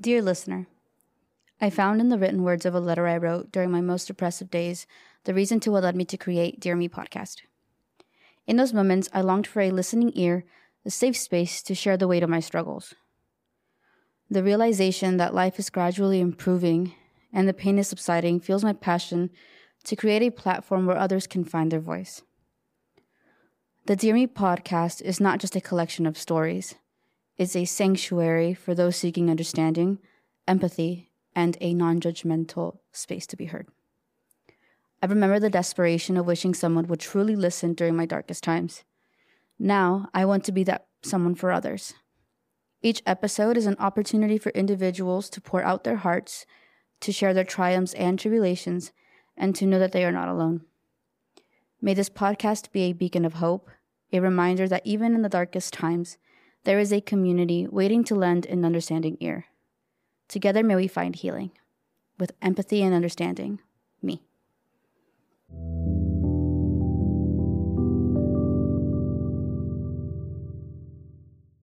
Dear listener, I found in the written words of a letter I wrote during my most depressive days the reason to what led me to create Dear Me podcast. In those moments, I longed for a listening ear, a safe space to share the weight of my struggles. The realization that life is gradually improving and the pain is subsiding fuels my passion to create a platform where others can find their voice. The Dear Me podcast is not just a collection of stories, it's a sanctuary for those seeking understanding, empathy, and a non judgmental space to be heard. I remember the desperation of wishing someone would truly listen during my darkest times. Now, I want to be that someone for others. Each episode is an opportunity for individuals to pour out their hearts, to share their triumphs and tribulations, and to know that they are not alone. May this podcast be a beacon of hope a reminder that even in the darkest times, there is a community waiting to lend an understanding ear. Together, may we find healing. With empathy and understanding, me.